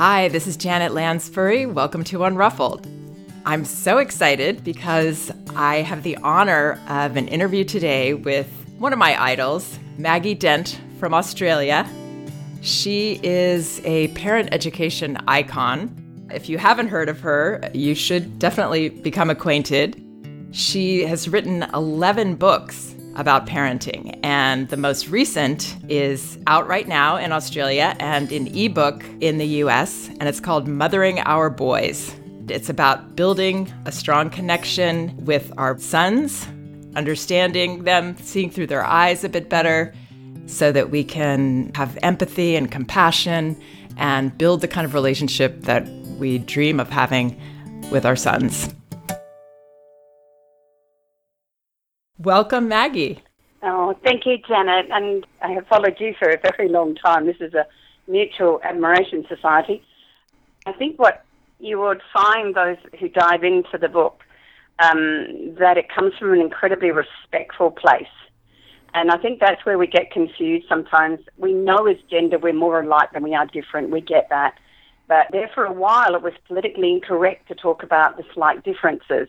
Hi, this is Janet Lansbury. Welcome to Unruffled. I'm so excited because I have the honor of an interview today with one of my idols, Maggie Dent from Australia. She is a parent education icon. If you haven't heard of her, you should definitely become acquainted. She has written 11 books about parenting, and the most recent is out right now in Australia and in ebook in the US, and it's called Mothering Our Boys. It's about building a strong connection with our sons, understanding them, seeing through their eyes a bit better, so that we can have empathy and compassion and build the kind of relationship that we dream of having with our sons. Welcome, Maggie. Oh, thank you, Janet. And I have followed you for a very long time. This is a mutual admiration society. I think what you would find those who dive into the book um, that it comes from an incredibly respectful place. And I think that's where we get confused sometimes. We know as gender we're more alike than we are different. We get that. But there for a while it was politically incorrect to talk about the slight differences.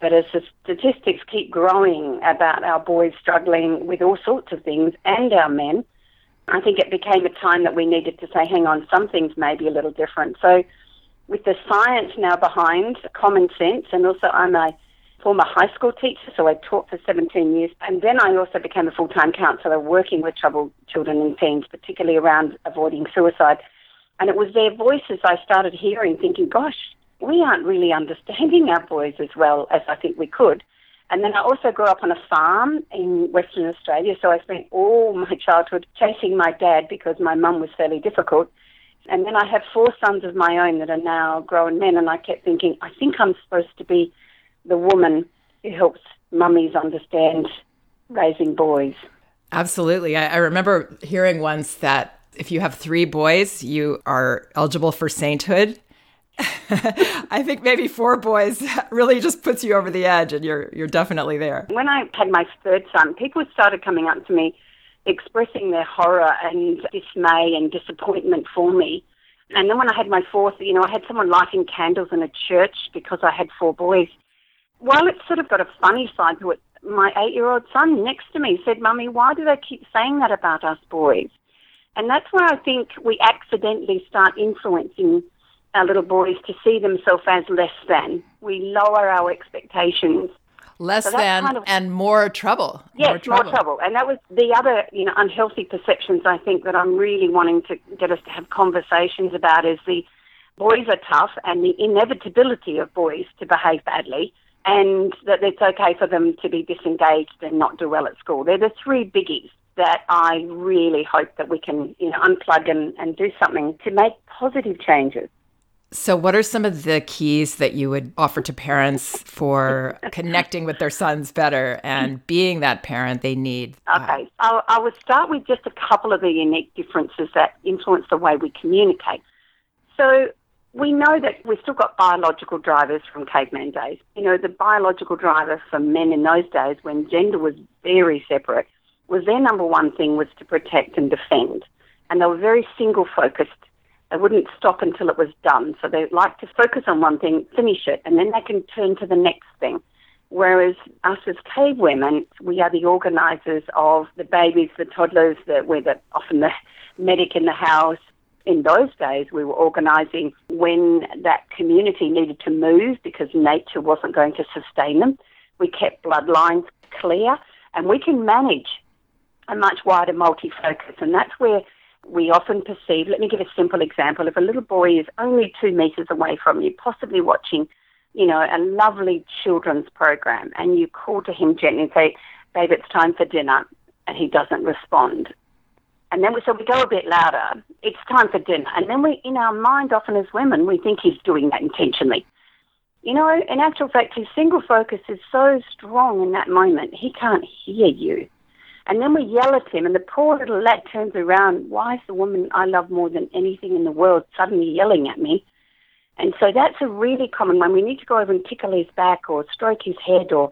But as the statistics keep growing about our boys struggling with all sorts of things and our men, I think it became a time that we needed to say, hang on, some things may be a little different. So, with the science now behind, common sense, and also I'm a former high school teacher, so I taught for 17 years. And then I also became a full time counsellor working with troubled children and teens, particularly around avoiding suicide. And it was their voices I started hearing, thinking, gosh, we aren't really understanding our boys as well as I think we could. And then I also grew up on a farm in Western Australia, so I spent all my childhood chasing my dad because my mum was fairly difficult. And then I have four sons of my own that are now grown men, and I kept thinking, I think I'm supposed to be the woman who helps mummies understand raising boys. Absolutely. I, I remember hearing once that if you have three boys, you are eligible for sainthood. I think maybe four boys really just puts you over the edge, and you're you're definitely there. When I had my third son, people started coming up to me, expressing their horror and dismay and disappointment for me. And then when I had my fourth, you know, I had someone lighting candles in a church because I had four boys. While it's sort of got a funny side to it, my eight-year-old son next to me said, "Mummy, why do they keep saying that about us boys?" And that's where I think we accidentally start influencing our little boys to see themselves as less than. We lower our expectations. Less so than kind of, and more trouble. Yes, more trouble. more trouble. And that was the other, you know, unhealthy perceptions I think that I'm really wanting to get us to have conversations about is the boys are tough and the inevitability of boys to behave badly and that it's okay for them to be disengaged and not do well at school. They're the three biggies that I really hope that we can, you know, unplug and, and do something to make positive changes. So, what are some of the keys that you would offer to parents for connecting with their sons better and being that parent they need? Okay, I, I would start with just a couple of the unique differences that influence the way we communicate. So, we know that we've still got biological drivers from caveman days. You know, the biological driver for men in those days, when gender was very separate, was their number one thing was to protect and defend. And they were very single focused they wouldn't stop until it was done. So they like to focus on one thing, finish it, and then they can turn to the next thing. Whereas us as cave women, we are the organisers of the babies, the toddlers, the, we're the, often the medic in the house. In those days, we were organising when that community needed to move because nature wasn't going to sustain them. We kept bloodlines clear, and we can manage a much wider multi focus, and that's where we often perceive, let me give a simple example. If a little boy is only two metres away from you, possibly watching, you know, a lovely children's program, and you call to him gently and say, babe, it's time for dinner, and he doesn't respond. And then we, so we go a bit louder, it's time for dinner. And then we, in our mind, often as women, we think he's doing that intentionally. You know, in actual fact, his single focus is so strong in that moment, he can't hear you. And then we yell at him, and the poor little lad turns around. Why is the woman I love more than anything in the world suddenly yelling at me? And so that's a really common one. We need to go over and tickle his back or stroke his head or,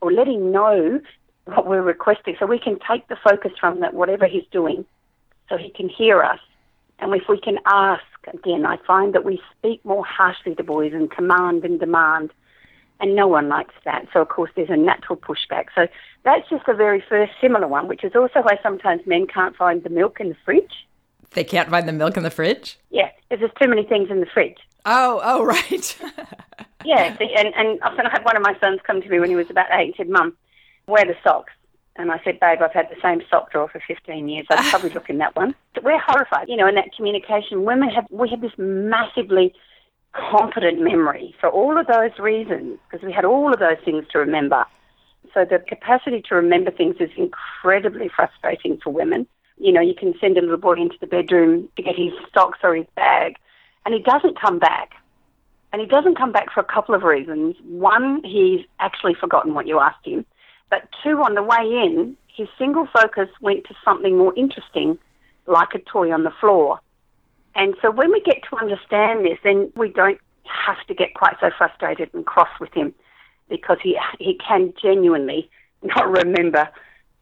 or let him know what we're requesting so we can take the focus from that, whatever he's doing, so he can hear us. And if we can ask Again, I find that we speak more harshly to boys and command and demand, and no one likes that. So, of course, there's a natural pushback. So, that's just the very first similar one, which is also why sometimes men can't find the milk in the fridge. They can't find the milk in the fridge? Yeah, because there's too many things in the fridge. Oh, oh, right. yeah, and, and often I had one of my sons come to me when he was about eight and said, Mum, where are the socks? And I said, babe, I've had the same sock drawer for 15 years. I'd probably look in that one. But we're horrified, you know, in that communication. Women have, we have this massively competent memory for all of those reasons because we had all of those things to remember. So the capacity to remember things is incredibly frustrating for women. You know, you can send a little boy into the bedroom to get his socks or his bag, and he doesn't come back. And he doesn't come back for a couple of reasons. One, he's actually forgotten what you asked him. But two, on the way in, his single focus went to something more interesting, like a toy on the floor. And so when we get to understand this, then we don't have to get quite so frustrated and cross with him because he, he can genuinely not remember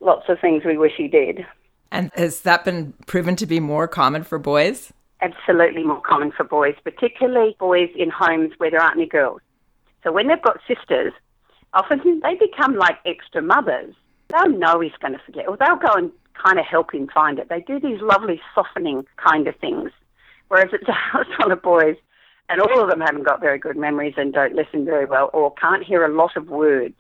lots of things we wish he did. And has that been proven to be more common for boys? Absolutely more common for boys, particularly boys in homes where there aren't any girls. So when they've got sisters, often they become like extra mothers. They'll know he's going to forget, or they'll go and kind of help him find it. They do these lovely softening kind of things. Whereas it's a house full of boys, and all of them haven't got very good memories and don't listen very well, or can't hear a lot of words,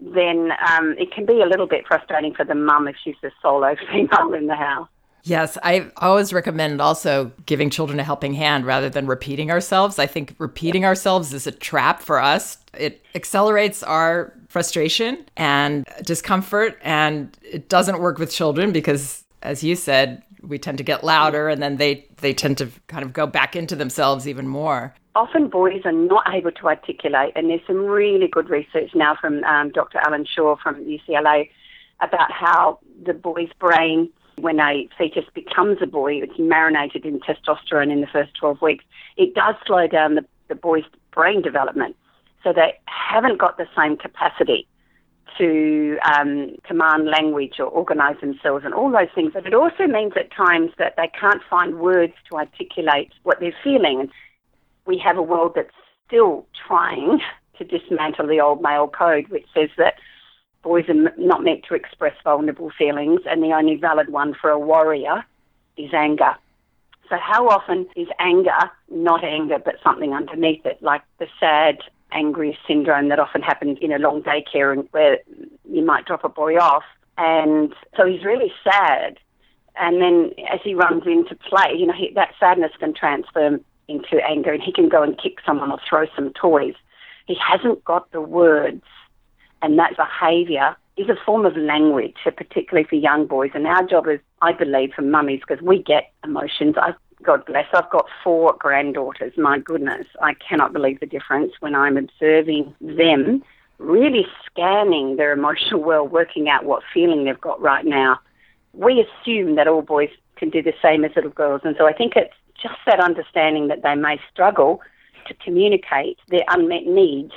then um, it can be a little bit frustrating for the mum if she's the solo female in the house. Yes, I always recommend also giving children a helping hand rather than repeating ourselves. I think repeating ourselves is a trap for us. It accelerates our frustration and discomfort, and it doesn't work with children because, as you said, we tend to get louder and then they, they tend to kind of go back into themselves even more. Often boys are not able to articulate, and there's some really good research now from um, Dr. Allan Schore from UCLA about how the boy's brain when a fetus becomes a boy, it's marinated in testosterone in the first 12 weeks. It does slow down the, the boy's brain development. So they haven't got the same capacity to um, command language or organize themselves and all those things. But it also means at times that they can't find words to articulate what they're feeling. We have a world that's still trying to dismantle the old male code, which says that boys are not meant to express vulnerable feelings, and the only valid one for a warrior is anger. So, how often is anger not anger but something underneath it, like the sad, angry syndrome that often happens in a long daycare where you might drop a boy off? And so he's really sad. And then as he runs into play, you know, he, that sadness can transfer into anger and he can go and kick someone or throw some toys. He hasn't got the words and that behaviour is a form of language, particularly for young boys. And our job is, I believe, for mummies, because we get emotions. I, God bless, I've got four granddaughters. My goodness, I cannot believe the difference when I'm observing them really scanning their emotional world, working out what feeling they've got right now. We assume that all boys can do the same as little girls. And so I think it's just that understanding that they may struggle to communicate their unmet needs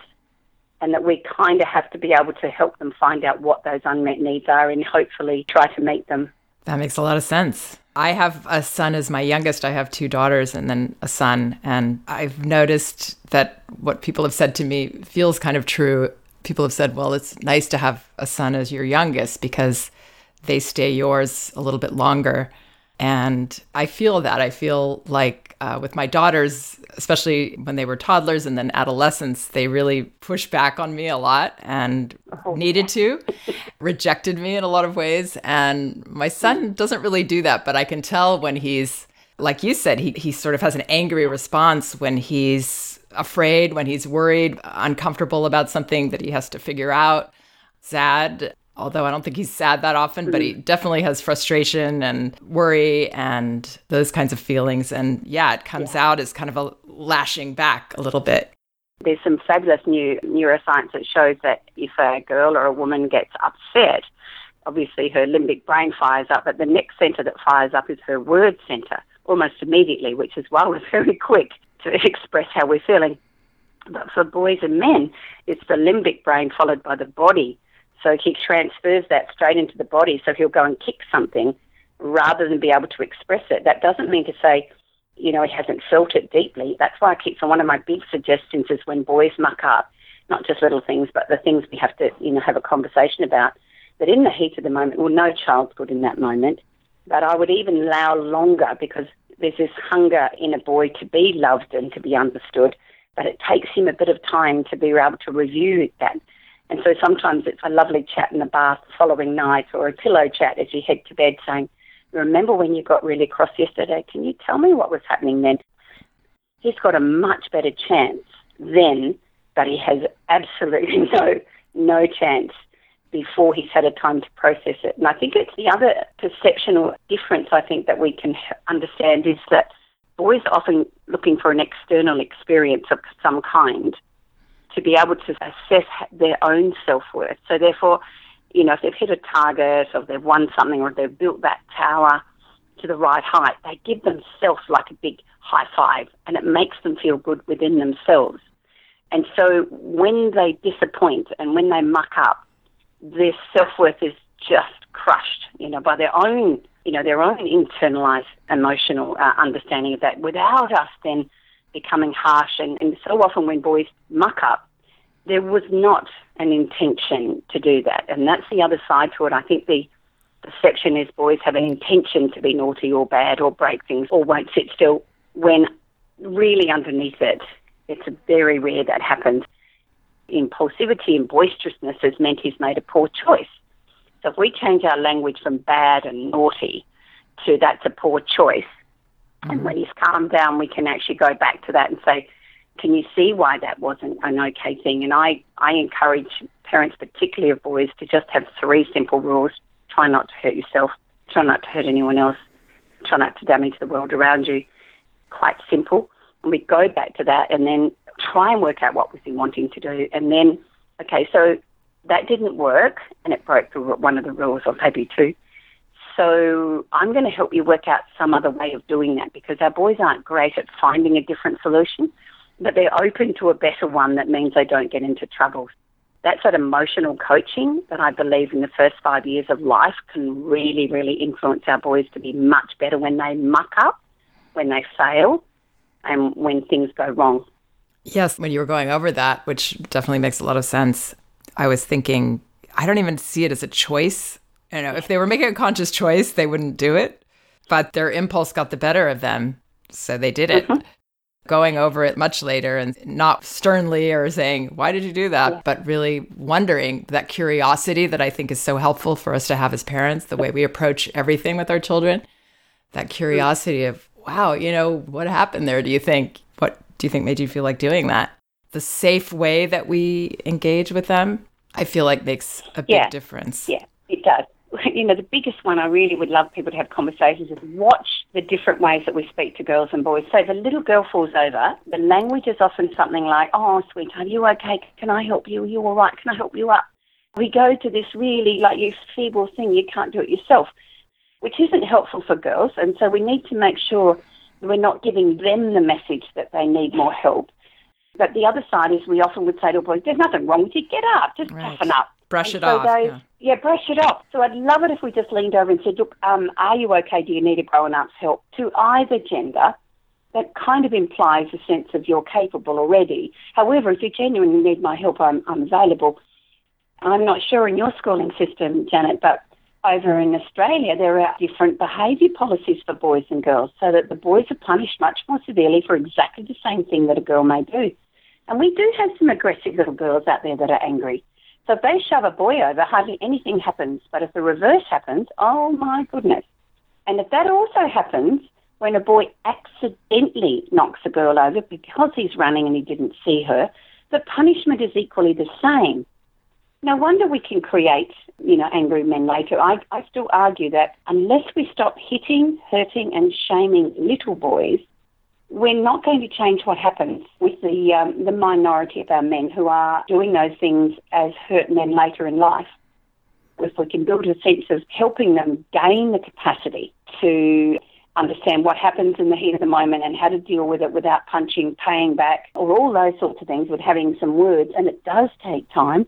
and that we kind of have to be able to help them find out what those unmet needs are and hopefully try to meet them. That makes a lot of sense. I have a son as my youngest. I have two daughters and then a son. And I've noticed that what people have said to me feels kind of true. People have said, well, it's nice to have a son as your youngest because they stay yours a little bit longer. And I feel that. I feel like uh, with my daughters, especially when they were toddlers and then adolescents, they really pushed back on me a lot and oh, needed to, rejected me in a lot of ways. And my son doesn't really do that, but I can tell when he's, like you said, he, he sort of has an angry response when he's afraid, when he's worried, uncomfortable about something that he has to figure out, sad although I don't think he's sad that often, but he mm. definitely has frustration and worry and those kinds of feelings. And yeah, it comes yeah. out as kind of a lashing back a little bit. There's some fabulous new neuroscience that shows that if a girl or a woman gets upset, obviously her limbic brain fires up, but the next center that fires up is her word center almost immediately, which is why we're very quick to express how we're feeling. But for boys and men, it's the limbic brain followed by the body so he transfers that straight into the body. So he'll go and kick something rather than be able to express it. That doesn't mean to say you know, he hasn't felt it deeply. That's why I keep, so one of my big suggestions is when boys muck up, not just little things, but the things we have to, you know, have a conversation about, that in the heat of the moment, well, no child's good in that moment, but I would even allow longer because there's this hunger in a boy to be loved and to be understood, but it takes him a bit of time to be able to review that. And so sometimes it's a lovely chat in the bath the following night or a pillow chat as you head to bed saying, remember when you got really cross yesterday? Can you tell me what was happening then? He's got a much better chance then, but he has absolutely no no chance before he's had a time to process it. And I think it's the other perceptional difference I think that we can understand is that boys are often looking for an external experience of some kind to be able to assess their own self worth. So therefore, you know, if they've hit a target or they've won something or they've built that tower to the right height, they give themselves like a big high five and it makes them feel good within themselves. And so when they disappoint and when they muck up, their self worth is just crushed, you know, by their own, you know, their own internalized emotional uh, understanding of that without us then becoming harsh. And, and so often when boys muck up, there was not an intention to do that. And that's the other side to it. I think the perception is boys have an intention to be naughty or bad or break things or won't sit still when really underneath it, it's very rare that happens. Impulsivity and boisterousness has meant he's made a poor choice. So if we change our language from bad and naughty to that's a poor choice, mm-hmm. and when he's calmed down, we can actually go back to that and say, can you see why that wasn't an okay thing? And I, I encourage parents, particularly of boys, to just have three simple rules. Try not to hurt yourself. Try not to hurt anyone else. Try not to damage the world around you. Quite simple. And we go back to that and then try and work out what was he wanting to do. And then, okay, so that didn't work and it broke the, one of the rules, or maybe two. So I'm going to help you work out some other way of doing that because our boys aren't great at finding a different solution but they're open to a better one that means they don't get into trouble. That's that emotional coaching that I believe in the first five years of life can really, really influence our boys to be much better when they muck up, when they fail, and when things go wrong. Yes, when you were going over that, which definitely makes a lot of sense, I was thinking, I don't even see it as a choice. You know, if they were making a conscious choice, they wouldn't do it, but their impulse got the better of them. So they did it. Mm-hmm going over it much later and not sternly or saying, Why did you do that? Yeah. But really wondering that curiosity that I think is so helpful for us to have as parents, the way we approach everything with our children. That curiosity of, wow, you know, what happened there? Do you think? Do you think made you feel like doing that? The safe way that we engage with them, I feel like makes a big yeah. difference. Yeah, it does. you know, the biggest one I really would love people to have conversations is watch the different ways that we speak to girls and boys. So if a little girl falls over, the language is often something like, oh, sweetheart, are you okay? Can I help you? Are you all right? Can I help you up? We go to this really, like, you feeble thing, you can't do it yourself, which isn't helpful for girls. And so we need to make sure we're not giving them the message that they need more help. But the other side is we often would say to boys, there's nothing wrong with you, get up, just right. toughen up brush it so off. Those, yeah. yeah. brush it off. So I'd love it if we just leaned over and said, look, um, are you okay? Do you need a grown up's help? To either gender, that kind of implies a sense of you're capable already. However, if you genuinely need my help, I'm, I'm available. I'm not sure in your schooling system, Janet, but over in Australia, there are different behaviour policies for boys and girls so that the boys are punished much more severely for exactly the same thing that a girl may do. And we do have some aggressive little girls out there that are angry. So if they shove a boy over, hardly anything happens. But if the reverse happens, oh my goodness. And if that also happens when a boy accidentally knocks a girl over because he's running and he didn't see her, the punishment is equally the same. No wonder we can create, you know, angry men later. I, I still argue that unless we stop hitting, hurting, and shaming little boys, we're not going to change what happens with the um, the minority of our men who are doing those things as hurt men later in life. If we can build a sense of helping them gain the capacity to understand what happens in the heat of the moment and how to deal with it without punching, paying back, or all those sorts of things with having some words. And it does take time,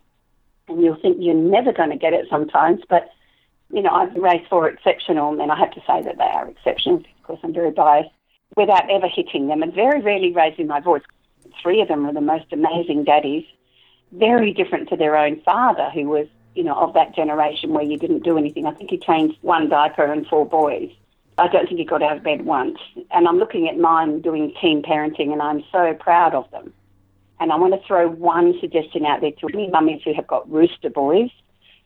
and you'll think you're never going to get it sometimes, but you know, I've raised four exceptional men. I have to say that they are exceptional. Of course, I'm very biased without ever hitting them and very rarely raising my voice. Three of them are the most amazing daddies, very different to their own father, who was, you know, of that generation where you didn't do anything. I think he changed one diaper and four boys. I don't think he got out of bed once. And I'm looking at mine doing team parenting, and I'm so proud of them. And I want to throw one suggestion out there to any mummies who have got rooster boys,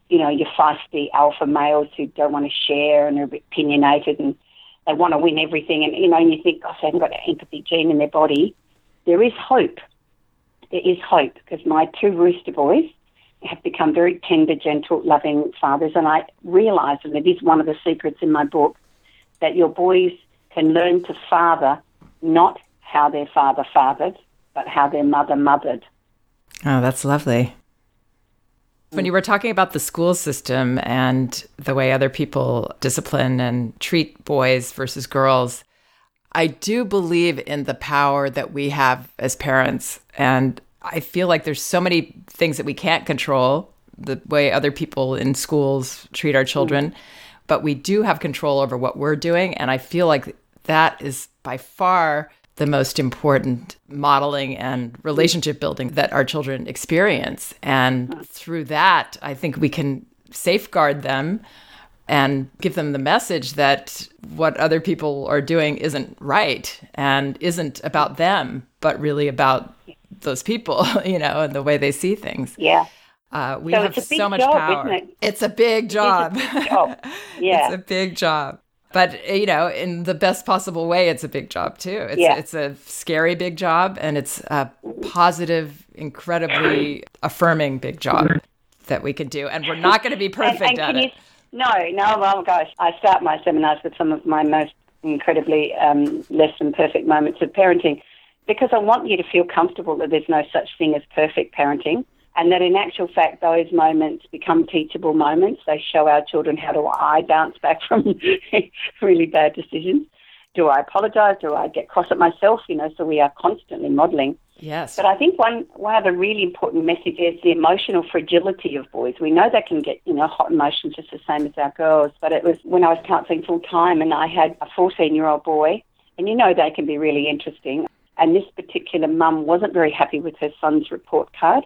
you know, your feisty alpha males who don't want to share and are a bit opinionated and they want to win everything. And, you know, and you think, gosh, they haven't got an empathy gene in their body. There is hope. There is hope because my two rooster boys have become very tender, gentle, loving fathers. And I realise, and it is one of the secrets in my book, that your boys can learn to father not how their father fathered, but how their mother mothered. Oh, that's lovely. When you were talking about the school system and the way other people discipline and treat boys versus girls, I do believe in the power that we have as parents. And I feel like there's so many things that we can't control, the way other people in schools treat our children, mm. but we do have control over what we're doing. And I feel like that is by far the most important modeling and relationship building that our children experience. And through that, I think we can safeguard them and give them the message that what other people are doing isn't right and isn't about them, but really about those people, you know, and the way they see things. Yeah. Uh, we so have so much job, power. It? It's a big job. It's a big job. Yeah. it's a big job but you know in the best possible way it's a big job too. It's, yeah. it's a scary big job and it's a positive incredibly affirming big job that we can do and we're not going to be perfect and, and at it. you, no no oh gosh i start my seminars with some of my most incredibly um, less than perfect moments of parenting because i want you to feel comfortable that there's no such thing as perfect parenting and that in actual fact those moments become teachable moments. They show our children how do I bounce back from really bad decisions. Do I apologise? Do I get cross at myself? You know, so we are constantly modelling. Yes. But I think one one of the really important messages is the emotional fragility of boys. We know they can get, you know, hot emotions just the same as our girls. But it was when I was counselling full time and I had a 14 year old boy, and you know they can be really interesting. And this particular mum wasn't very happy with her son's report card.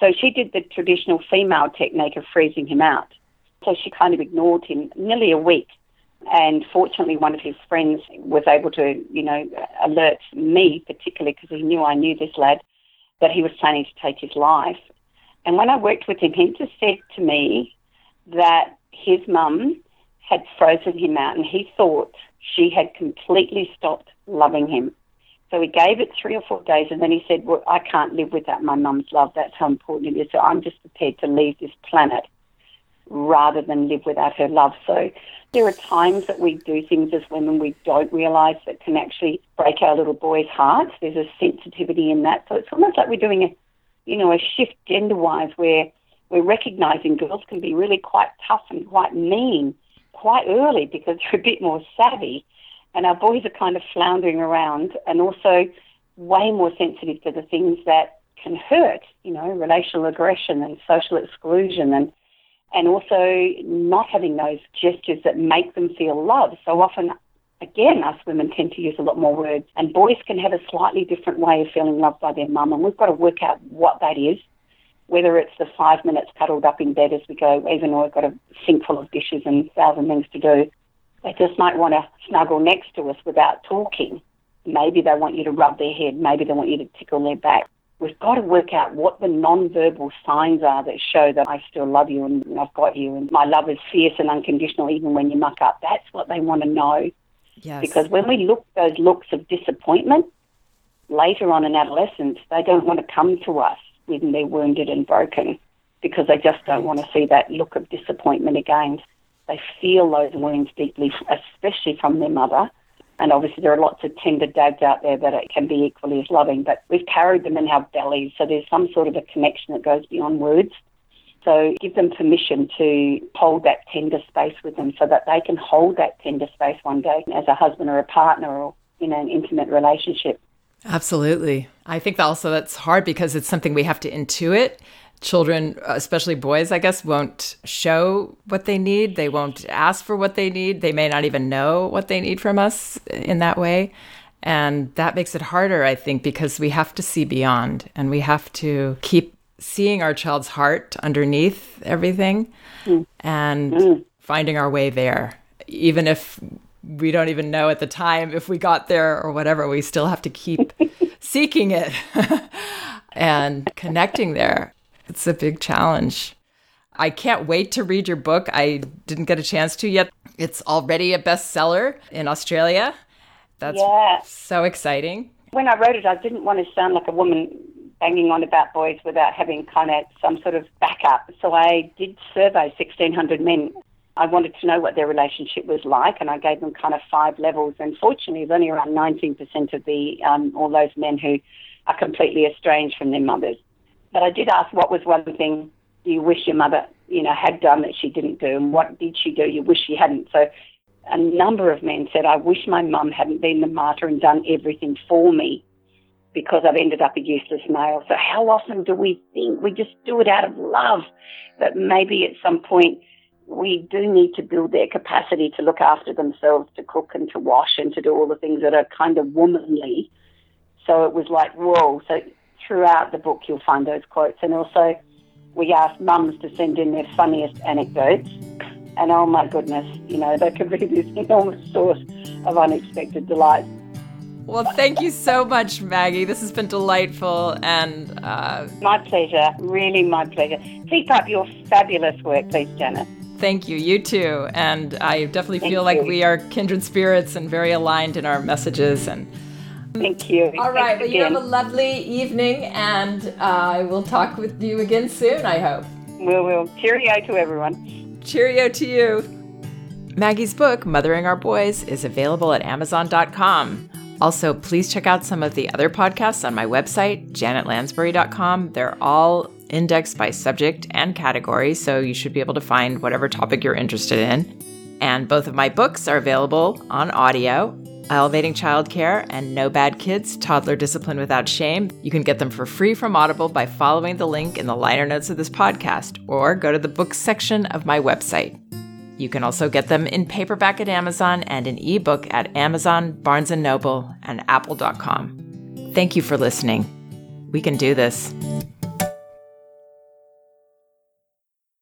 So she did the traditional female technique of freezing him out. So she kind of ignored him nearly a week. And fortunately, one of his friends was able to, you know, alert me particularly because he knew I knew this lad that he was planning to take his life. And when I worked with him, he just said to me that his mum had frozen him out and he thought she had completely stopped loving him. So he gave it three or four days, and then he said, "Well, I can't live without my mum's love. That's how important it is. So I'm just prepared to leave this planet rather than live without her love." So there are times that we do things as women we don't realise that can actually break our little boys' hearts. There's a sensitivity in that. So it's almost like we're doing a, you know, a shift gender-wise where we're recognising girls can be really quite tough and quite mean quite early because they're a bit more savvy and our boys are kind of floundering around and also way more sensitive to the things that can hurt, you know, relational aggression and social exclusion and and also not having those gestures that make them feel loved. So often again, us women tend to use a lot more words, and boys can have a slightly different way of feeling loved by their mum, and we've got to work out what that is. Whether it's the five minutes cuddled up in bed as we go, even though we've got a sink full of dishes and thousand things to do, they just might want to snuggle next to us without talking. Maybe they want you to rub their head. Maybe they want you to tickle their back. We've got to work out what the non-verbal signs are that show that I still love you and I've got you and my love is fierce and unconditional even when you muck up. That's what they want to know. Yes. Because when we look those looks of disappointment later on in adolescence, they don't want to come to us when they're wounded and broken because they just don't want to see that look of disappointment again. They feel those wounds deeply, especially from their mother. And obviously, there are lots of tender dads out there that can be equally as loving, but we've carried them in our bellies. So there's some sort of a connection that goes beyond words. So give them permission to hold that tender space with them so that they can hold that tender space one day as a husband or a partner or in an intimate relationship. Absolutely. I think also that's hard because it's something we have to intuit children, especially boys, I guess, won't show what they need. They won't ask for what they need. They may not even know what they need from us in that way. And that makes it harder, I think, because we have to see beyond and we have to keep seeing our child's heart underneath everything mm. and mm. finding our way there. Even if we don't even know at the time if we got there or whatever, we still have to keep seeking it and connecting there. It's a big challenge. I can't wait to read your book. I didn't get a chance to yet. It's already a bestseller in Australia. That's yeah. so exciting. When I wrote it, I didn't want to sound like a woman banging on about boys without having kind of some sort of backup. So I did survey 1,600 men. I wanted to know what their relationship was like, and I gave them kind of five levels. And fortunately, there's only around 19% of the um, all those men who are completely estranged from their mothers. But I did ask what was one thing you wish your mother, you know, had done that she didn't do, and what did she do you wish she hadn't. So a number of men said, I wish my mum hadn't been the martyr and done everything for me because I've ended up a useless male. So how often do we think we just do it out of love? But maybe at some point we do need to build their capacity to look after themselves, to cook and to wash and to do all the things that are kind of womanly. So it was like, whoa. So throughout the book, you'll find those quotes. And also, we asked mums to send in their funniest anecdotes. And oh my goodness, you know, they could be this enormous source of unexpected delight. Well, thank you so much, Maggie. This has been delightful and. Uh... My pleasure. Really, my pleasure. Keep up your fabulous work, please, Janet. Thank you. You too. And I definitely Thank feel you. like we are kindred spirits and very aligned in our messages. And Thank you. All right. Well, you have a lovely evening, and uh, I will talk with you again soon. I hope. We will. Cheerio to everyone. Cheerio to you. Maggie's book, Mothering Our Boys, is available at Amazon.com. Also, please check out some of the other podcasts on my website, janetlansbury.com. They're all indexed by subject and category, so you should be able to find whatever topic you're interested in. And both of my books are available on audio Elevating Childcare and No Bad Kids Toddler Discipline Without Shame. You can get them for free from Audible by following the link in the liner notes of this podcast or go to the books section of my website. You can also get them in paperback at Amazon and in ebook at Amazon, Barnes & Noble, and apple.com. Thank you for listening. We can do this.